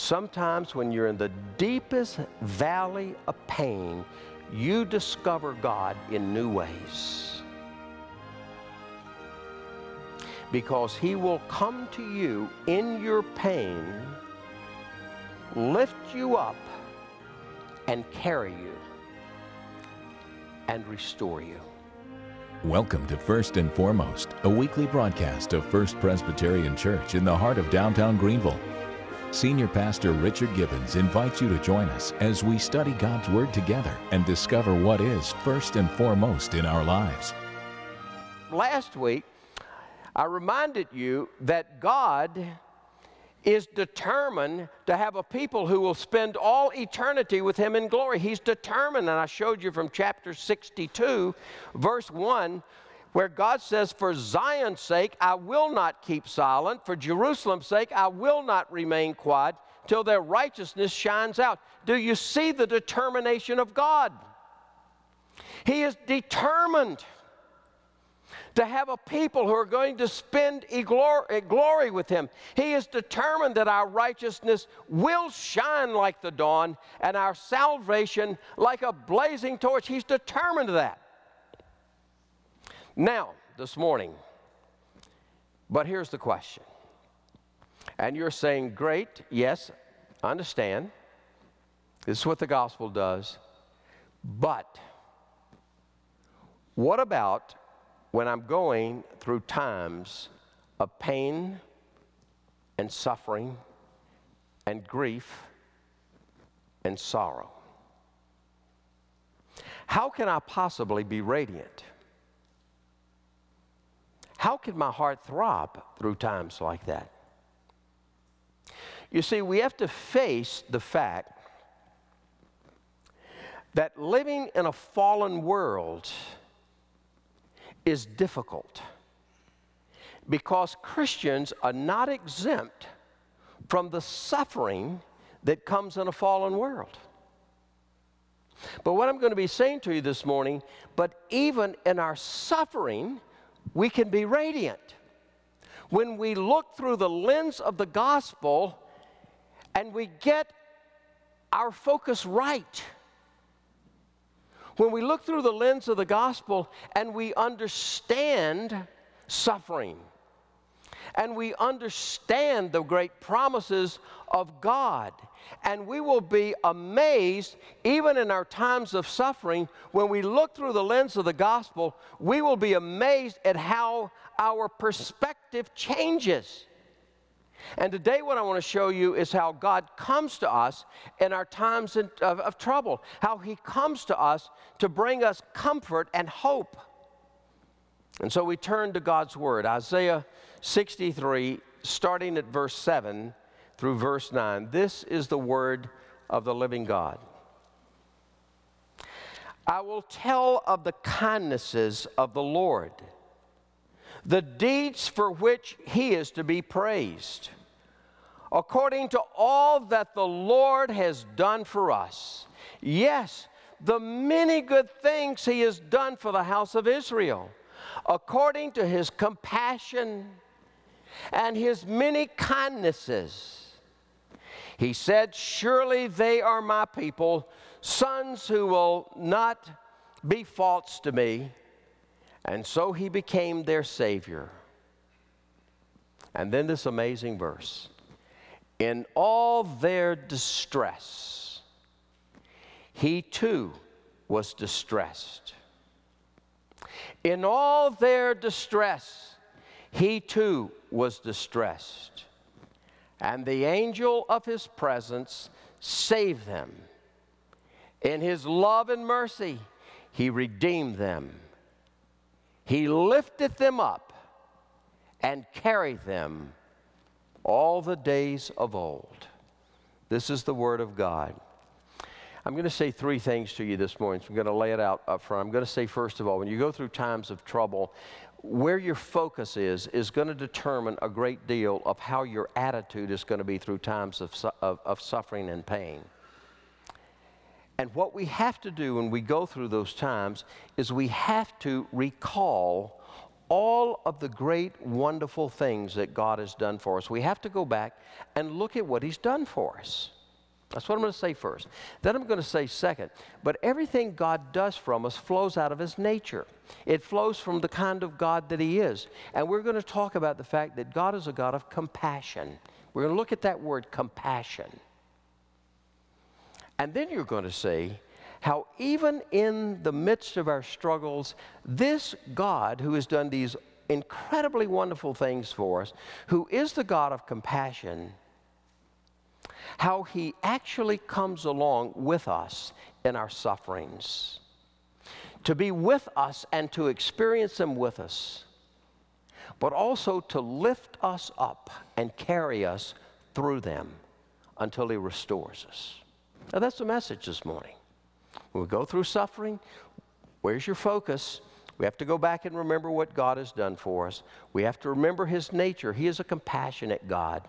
Sometimes, when you're in the deepest valley of pain, you discover God in new ways. Because He will come to you in your pain, lift you up, and carry you and restore you. Welcome to First and Foremost, a weekly broadcast of First Presbyterian Church in the heart of downtown Greenville. Senior Pastor Richard Gibbons invites you to join us as we study God's Word together and discover what is first and foremost in our lives. Last week, I reminded you that God is determined to have a people who will spend all eternity with Him in glory. He's determined, and I showed you from chapter 62, verse 1 where God says, For Zion's sake, I will not keep silent. For Jerusalem's sake, I will not remain quiet till their righteousness shines out. Do you see the determination of God? He is determined to have a people who are going to spend eh, glory with Him. He is determined that our righteousness will shine like the dawn and our salvation like a blazing torch. He's determined that. Now, this morning, but here's the question. And you're saying, great, yes, understand. This is what the gospel does. But what about when I'm going through times of pain and suffering and grief and sorrow? How can I possibly be radiant? How can my heart throb through times like that? You see, we have to face the fact that living in a fallen world is difficult because Christians are not exempt from the suffering that comes in a fallen world. But what I'm going to be saying to you this morning, but even in our suffering, we can be radiant. When we look through the lens of the gospel and we get our focus right. When we look through the lens of the gospel and we understand suffering and we understand the great promises of God. And we will be amazed, even in our times of suffering, when we look through the lens of the gospel, we will be amazed at how our perspective changes. And today, what I want to show you is how God comes to us in our times of, of, trouble, how He comes to us to bring us comfort and hope. And so we turn to God's Word. Isaiah 63, starting at verse 7 through verse 9. This is the Word of the living God. I will tell of the kindnesses of the Lord, the deeds for which He is to be praised, according to all that the Lord has done for us. Yes, the many good things He has done for the house of Israel according to his compassion and his many kindnesses. He said, Surely they are my people, sons who will not be false to me. And so he became their Savior. And then this amazing verse In all their distress, he too was distressed in all their distress, he too was distressed. And the angel of his presence saved them. In his love and mercy, he redeemed them. He lifted them up and carried them all the days of old. This is the word of God. I'm going to say three things to you this morning. So I'm going to lay it out up front. I'm going to say, first of all, when you go through times of trouble, where your focus is, is going to determine a great deal of how your attitude is going to be through times of, of, of suffering and pain. And what we have to do when we go through those times is we have to recall all of the great, wonderful things that God has done for us, we have to go back and look at what He's done for us. That's what I'm going to say first. Then I'm going to say second. But everything God does from us flows out of His nature. It flows from the kind of God that He is. And we're going to talk about the fact that God is a God of compassion. We're going to look at that word compassion. And then you're going to see how, even in the midst of our struggles, this God who has done these incredibly wonderful things for us, who is the God of compassion, how he actually comes along with us in our sufferings, to be with us and to experience them with us, but also to lift us up and carry us through them until he restores us. Now, that's the message this morning. When we go through suffering, where's your focus? We have to go back and remember what God has done for us. We have to remember His nature. He is a compassionate God.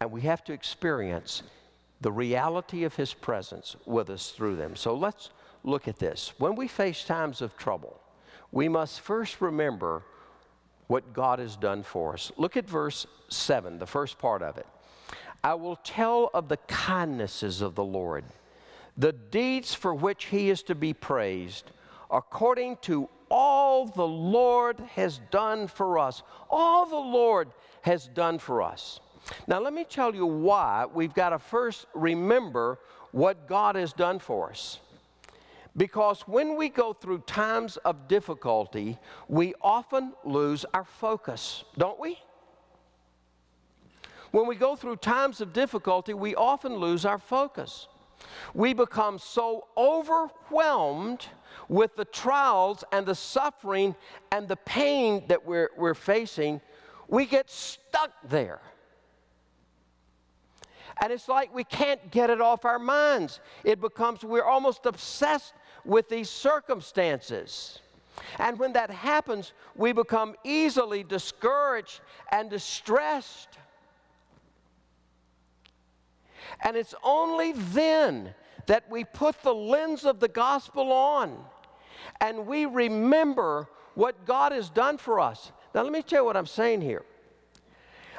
And we have to experience the reality of His presence with us through them. So let's look at this. When we face times of trouble, we must first remember what God has done for us. Look at verse 7, the first part of it. I will tell of the kindnesses of the Lord, the deeds for which He is to be praised, according to all the Lord has done for us. All the Lord has done for us. Now, let me tell you why we've got to first remember what God has done for us. Because when we go through times of difficulty, we often lose our focus, don't we? When we go through times of difficulty, we often lose our focus. We become so overwhelmed with the trials and the suffering and the pain that we're, we're facing, we get stuck there. And it's like we can't get it off our minds. It becomes, we're almost obsessed with these circumstances. And when that happens, we become easily discouraged and distressed. And it's only then that we put the lens of the gospel on and we remember what God has done for us. Now, let me tell you what I'm saying here.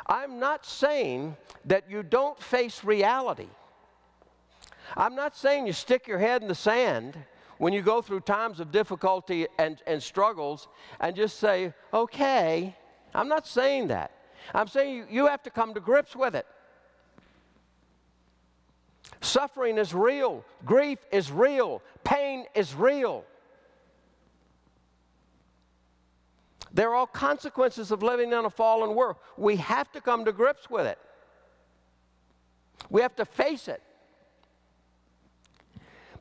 I'm not saying that you don't face reality. I'm not saying you stick your head in the sand when you go through times of difficulty and, and struggles and just say, okay. I'm not saying that. I'm saying you, you have to come to grips with it. Suffering is real, grief is real, pain is real. There are all consequences of living in a fallen world. We have to come to grips with it. We have to face it.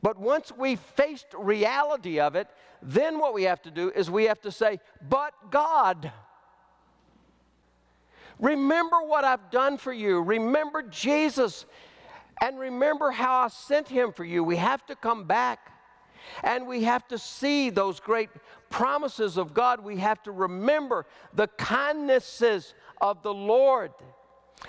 But once we've faced reality of it, then what we have to do is we have to say, But God. Remember what I've done for you. Remember Jesus. And remember how I sent him for you. We have to come back. And we have to see those great promises of God. We have to remember the kindnesses of the Lord.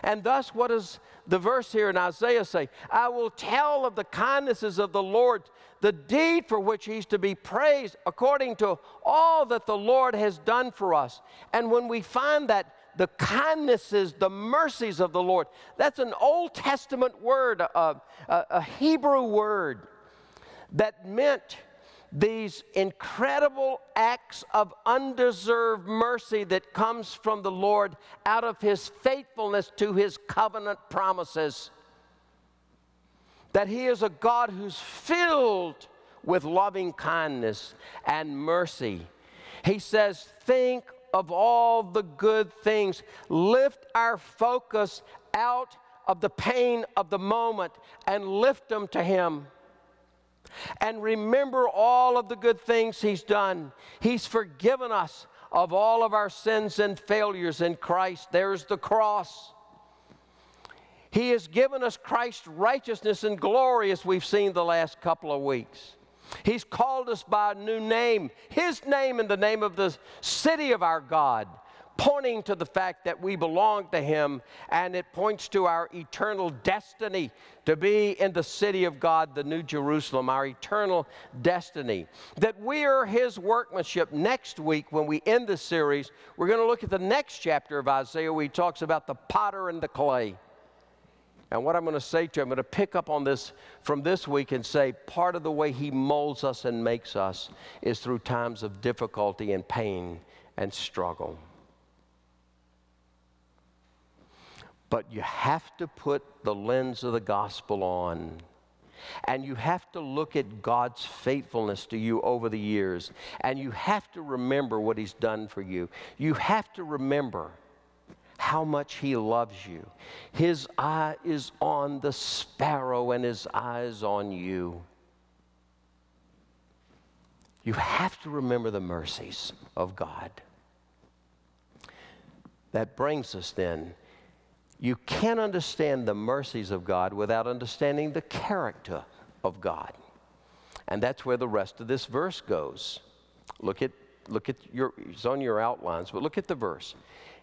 And thus, what does the verse here in Isaiah say? I will tell of the kindnesses of the Lord, the deed for which he's to be praised, according to all that the Lord has done for us. And when we find that the kindnesses, the mercies of the Lord, that's an Old Testament word, a, a, a Hebrew word that meant these incredible acts of undeserved mercy that comes from the Lord out of his faithfulness to his covenant promises. That he is a God who's filled with loving kindness and mercy. He says, Think of all the good things, lift our focus out of the pain of the moment and lift them to him and remember all of the good things He's done. He's forgiven us of all of our sins and failures in Christ. There's the cross. He has given us Christ's righteousness and glory as we've seen the last couple of weeks. He's called us by a new name, His name and the name of the city of our God, pointing to the fact that we belong to Him, and it points to our eternal destiny to be in the city of God, the New Jerusalem, our eternal destiny. That we are His workmanship. Next week, when we end the series, we're going to look at the next chapter of Isaiah where He talks about the potter and the clay. And what I'm going to say to you, I'm going to pick up on this from this week and say part of the way He molds us and makes us is through times of difficulty and pain and struggle. But you have to put the lens of the gospel on. And you have to look at God's faithfulness to you over the years. And you have to remember what He's done for you. You have to remember how much He loves you. His eye is on the sparrow, and His eye is on you. You have to remember the mercies of God. That brings us then you can't understand the mercies of God without understanding the character of God. And that's where the rest of this verse goes. Look at, look at your, it's on your outlines, but look at the verse.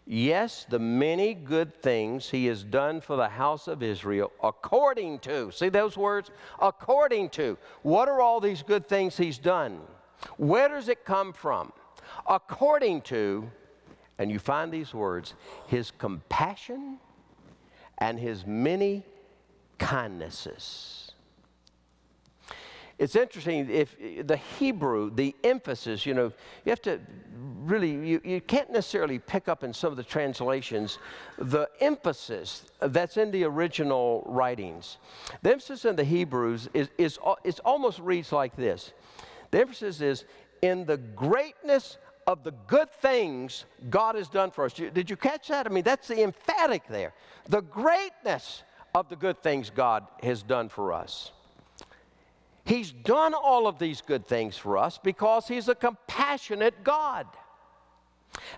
Yes, the many good things he has done for the house of Israel, according to, see those words? According to. What are all these good things he's done? Where does it come from? According to, and you find these words, his compassion and his many kindnesses. It's interesting if the Hebrew, the emphasis, you know, you have to really, you, you can't necessarily pick up in some of the translations the emphasis that's in the original writings. The emphasis in the Hebrews is, is, is almost reads like this The emphasis is in the greatness of the good things God has done for us. Did you catch that? I mean, that's the emphatic there. The greatness of the good things God has done for us. He's done all of these good things for us because He's a compassionate God.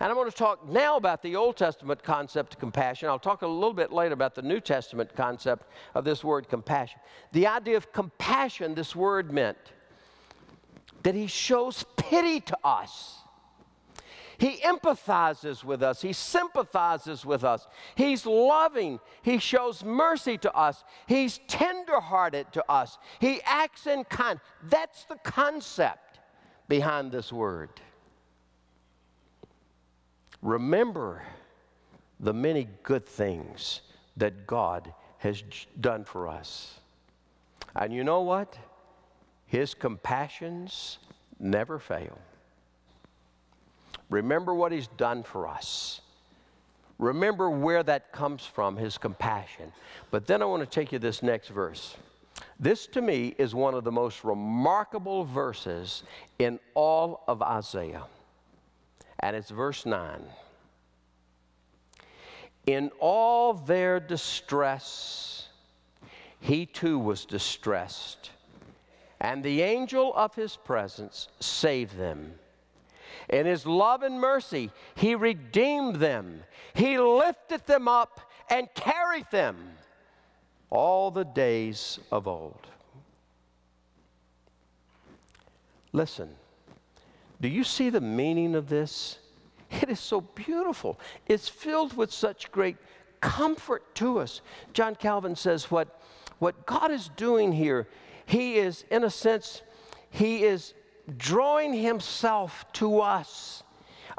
And I'm going to talk now about the Old Testament concept of compassion. I'll talk a little bit later about the New Testament concept of this word compassion. The idea of compassion, this word meant that He shows pity to us. He empathizes with us. He sympathizes with us. He's loving. He shows mercy to us. He's tenderhearted to us. He acts in kind. That's the concept behind this word. Remember the many good things that God has done for us. And you know what? His compassions never fail. Remember what He's done for us. Remember where that comes from, His compassion. But then I want to take you this next verse. This to me is one of the most remarkable verses in all of Isaiah. And it's verse 9. In all their distress, he too was distressed, and the angel of his presence saved them. In his love and mercy, he redeemed them. He lifted them up and carried them all the days of old. Listen, do you see the meaning of this? It is so beautiful. It's filled with such great comfort to us. John Calvin says what, what God is doing here, he is, in a sense, he is drawing himself to us,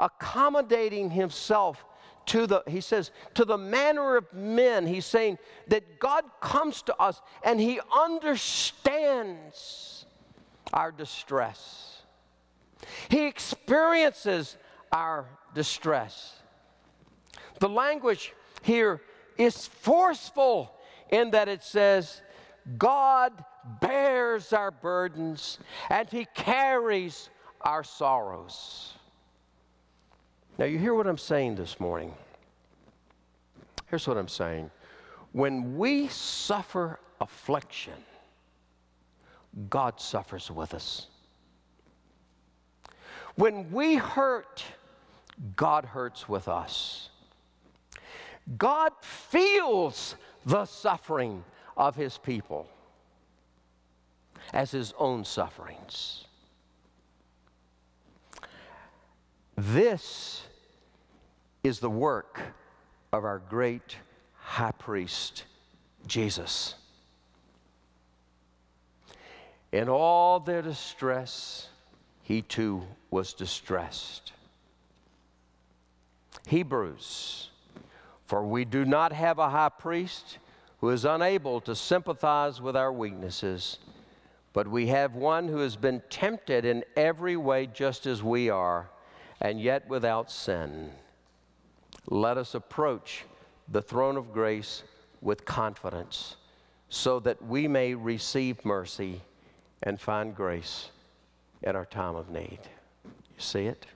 accommodating himself to the, he says, to the manner of men. He's saying that God comes to us and he understands our distress. He experiences our distress. The language here is forceful in that it says, God bears our burdens and He carries our sorrows. Now, you hear what I'm saying this morning. Here's what I'm saying. When we suffer affliction, God suffers with us. When we hurt, God hurts with us. God feels the suffering of his people as his own sufferings. This is the work of our great high priest, Jesus. In all their distress, he too was distressed. Hebrews, for we do not have a high priest who is unable to sympathize with our weaknesses, but we have one who has been tempted in every way just as we are, and yet without sin. Let us approach the throne of grace with confidence so that we may receive mercy and find grace in our time of need. You see it?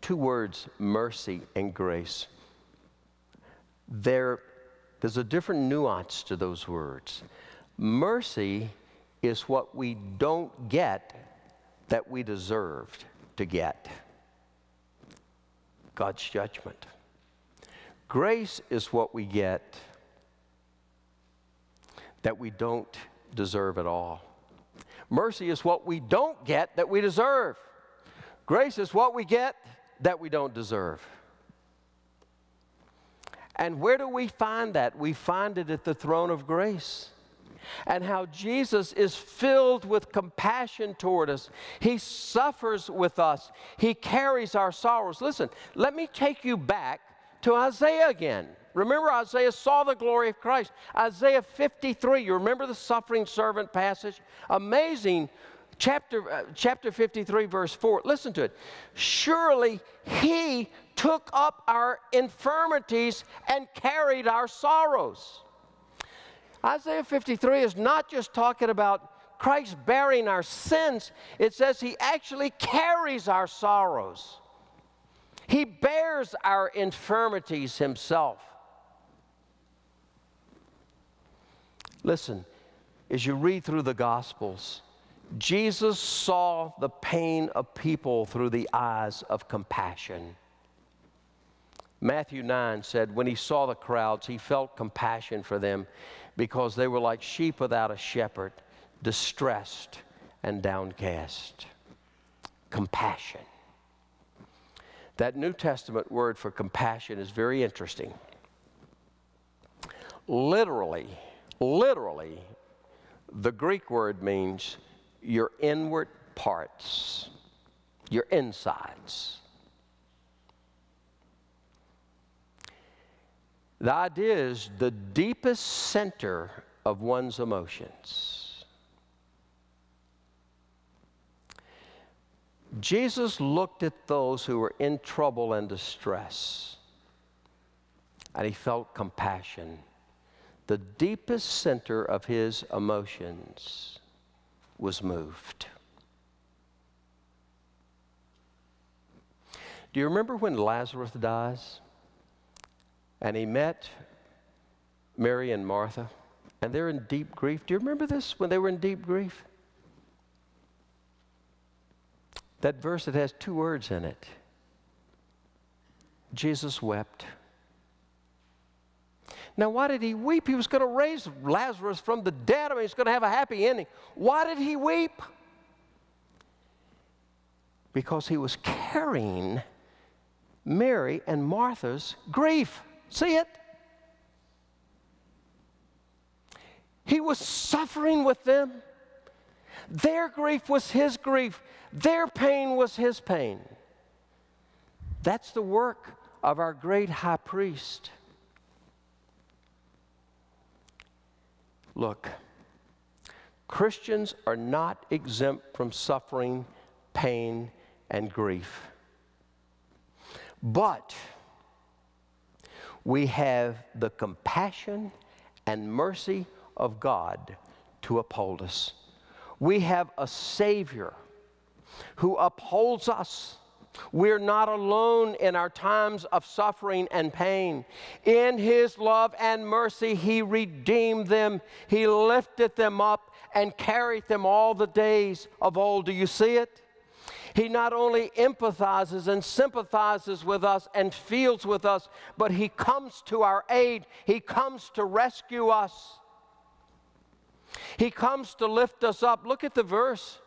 Two words mercy and grace. There, there's a different nuance to those words. Mercy is what we don't get that we deserved to get God's judgment. Grace is what we get that we don't deserve at all. Mercy is what we don't get that we deserve. Grace is what we get that we don't deserve. And where do we find that? We find it at the throne of grace. And how Jesus is filled with compassion toward us. He suffers with us. He carries our sorrows. Listen, let me take you back to Isaiah again. Remember, Isaiah saw the glory of Christ. Isaiah 53, you remember the suffering servant passage? Amazing. Chapter, uh, chapter 53, verse 4. Listen to it. Surely he took up our infirmities and carried our sorrows. Isaiah 53 is not just talking about Christ bearing our sins, it says he actually carries our sorrows. He bears our infirmities himself. Listen, as you read through the Gospels, Jesus saw the pain of people through the eyes of compassion. Matthew 9 said, when he saw the crowds, he felt compassion for them because they were like sheep without a shepherd, distressed and downcast. Compassion. That New Testament word for compassion is very interesting. Literally, literally, the Greek word means your inward parts, your insides. The idea is the deepest center of one's emotions. Jesus looked at those who were in trouble and distress, and he felt compassion the deepest center of his emotions was moved. Do you remember when Lazarus dies? And he met Mary and Martha, and they're in deep grief. Do you remember this when they were in deep grief? That verse that has two words in it. Jesus wept. Now, why did he weep? He was going to raise Lazarus from the dead. I mean, he's going to have a happy ending. Why did he weep? Because he was carrying Mary and Martha's grief. See it? He was suffering with them. Their grief was his grief, their pain was his pain. That's the work of our great high priest. Look, Christians are not exempt from suffering, pain, and grief. But we have the compassion and mercy of God to uphold us. We have a Savior who upholds us we're not alone in our times of suffering and pain. In His love and mercy, He redeemed them, He lifted them up, and carried them all the days of old. Do you see it? He not only empathizes and sympathizes with us and feels with us, but He comes to our aid. He comes to rescue us. He comes to lift us up. Look at the verse.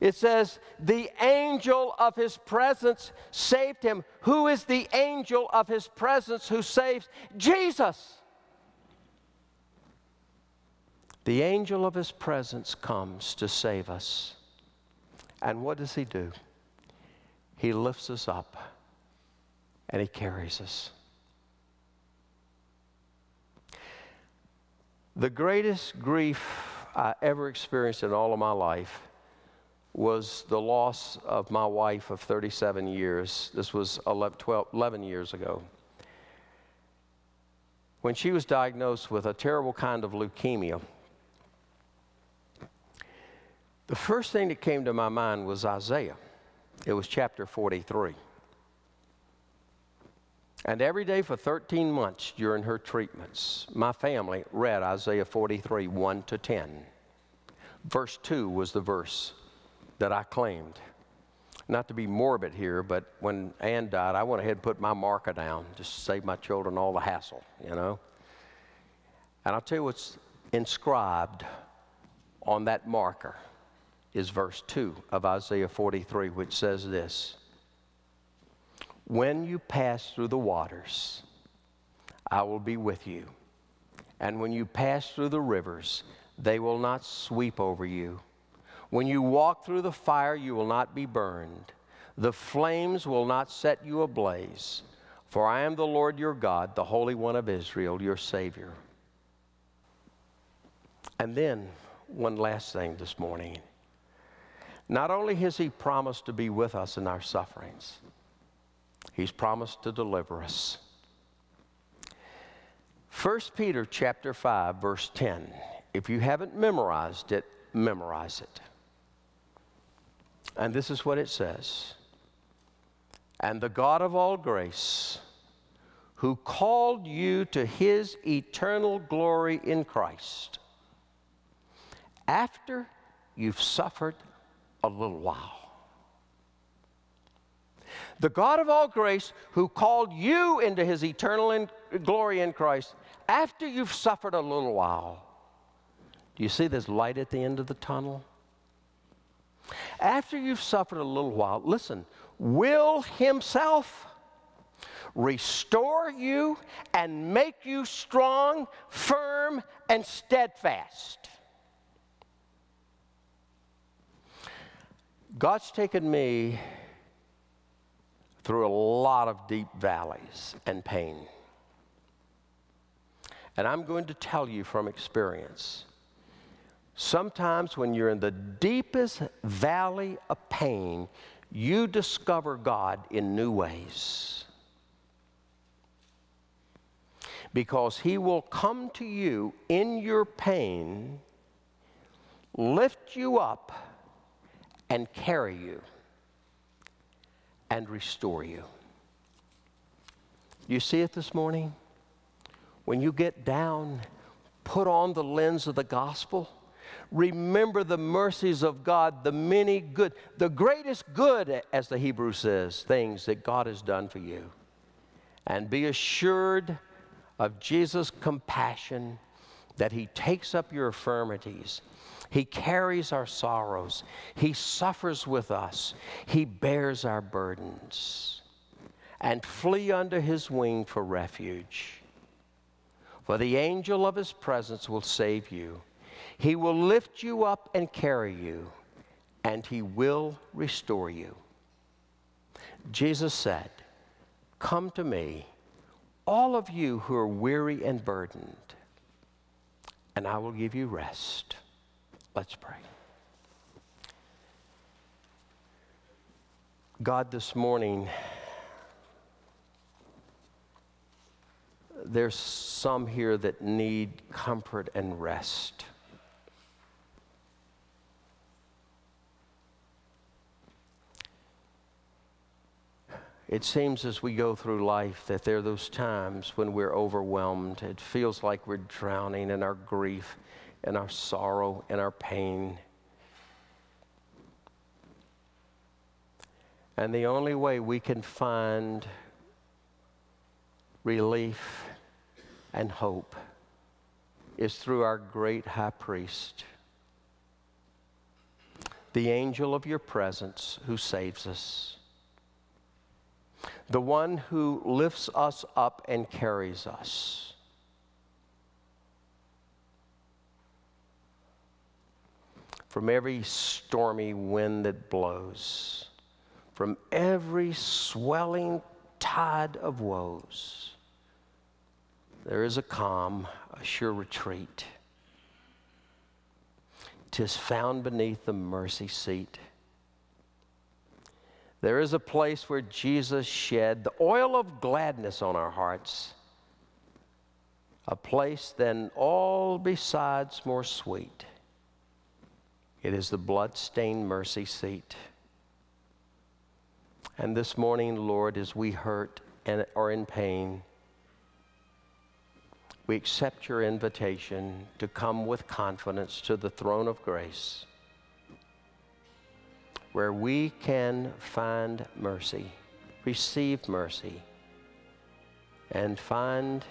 It says, the angel of his presence saved him. Who is the angel of his presence who saves? Jesus. The angel of his presence comes to save us. And what does he do? He lifts us up and he carries us. The greatest grief I ever experienced in all of my life was the loss of my wife of 37 years. This was 11, 12, 11 years ago. When she was diagnosed with a terrible kind of leukemia, the first thing that came to my mind was Isaiah. It was chapter 43. And every day for 13 months during her treatments, my family read Isaiah 43, 1 to 10. Verse 2 was the verse that I claimed. Not to be morbid here, but when Ann died, I went ahead and put my marker down just save my children all the hassle, you know. And I'll tell you what's inscribed on that marker is verse 2 of Isaiah 43, which says this When you pass through the waters, I will be with you. And when you pass through the rivers, they will not sweep over you. When you walk through the fire, you will not be burned. The flames will not set you ablaze. For I am the Lord your God, the Holy One of Israel, your Savior. And then, one last thing this morning. Not only has He promised to be with us in our sufferings, He's promised to deliver us. 1 Peter chapter 5 verse 10. If you haven't memorized it, memorize it. And this is what it says And the God of all grace, who called you to his eternal glory in Christ, after you've suffered a little while. The God of all grace, who called you into his eternal in glory in Christ, after you've suffered a little while. Do you see there's light at the end of the tunnel? After you've suffered a little while, listen, will Himself restore you and make you strong, firm, and steadfast. God's taken me through a lot of deep valleys and pain. And I'm going to tell you from experience Sometimes, when you're in the deepest valley of pain, you discover God in new ways. Because He will come to you in your pain, lift you up, and carry you and restore you. You see it this morning? When you get down, put on the lens of the gospel remember the mercies of God, the many good, the greatest good, as the Hebrew says, things that God has done for you. And be assured of Jesus' compassion that He takes up your infirmities. He carries our sorrows. He suffers with us. He bears our burdens. And flee under His wing for refuge. For the angel of His presence will save you. He will lift you up and carry you, and He will restore you. Jesus said, Come to me, all of you who are weary and burdened, and I will give you rest. Let's pray. God, this morning, there's some here that need comfort and rest. It seems as we go through life that there are those times when we're overwhelmed. It feels like we're drowning in our grief, in our sorrow, in our pain. And the only way we can find relief and hope is through our great high priest. the angel of your presence who saves us, the one who lifts us up and carries us. From every stormy wind that blows, from every swelling tide of woes, there is a calm, a sure retreat. Tis found beneath the mercy seat. There is a place where Jesus shed the oil of gladness on our hearts, a place then all besides more sweet. It is the blood-stained mercy seat. And this morning, Lord, as we hurt and are in pain, we accept your invitation to come with confidence to the throne of grace where we can find mercy, receive mercy, and find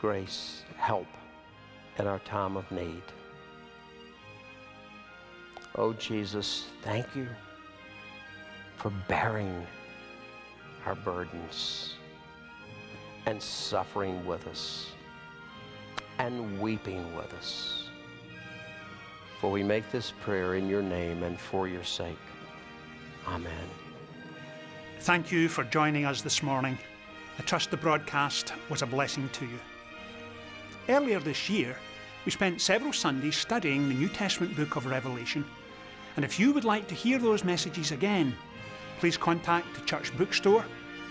grace, help in our time of need. Oh, Jesus, thank you for bearing our burdens and suffering with us and weeping with us. For we make this prayer in your name and for your sake. Amen. Thank you for joining us this morning. I trust the broadcast was a blessing to you. Earlier this year, we spent several Sundays studying the New Testament book of Revelation. And if you would like to hear those messages again, please contact the church bookstore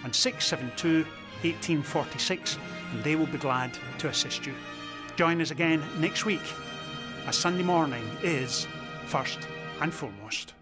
on 672 1846 and they will be glad to assist you. Join us again next week, as Sunday morning is first and foremost.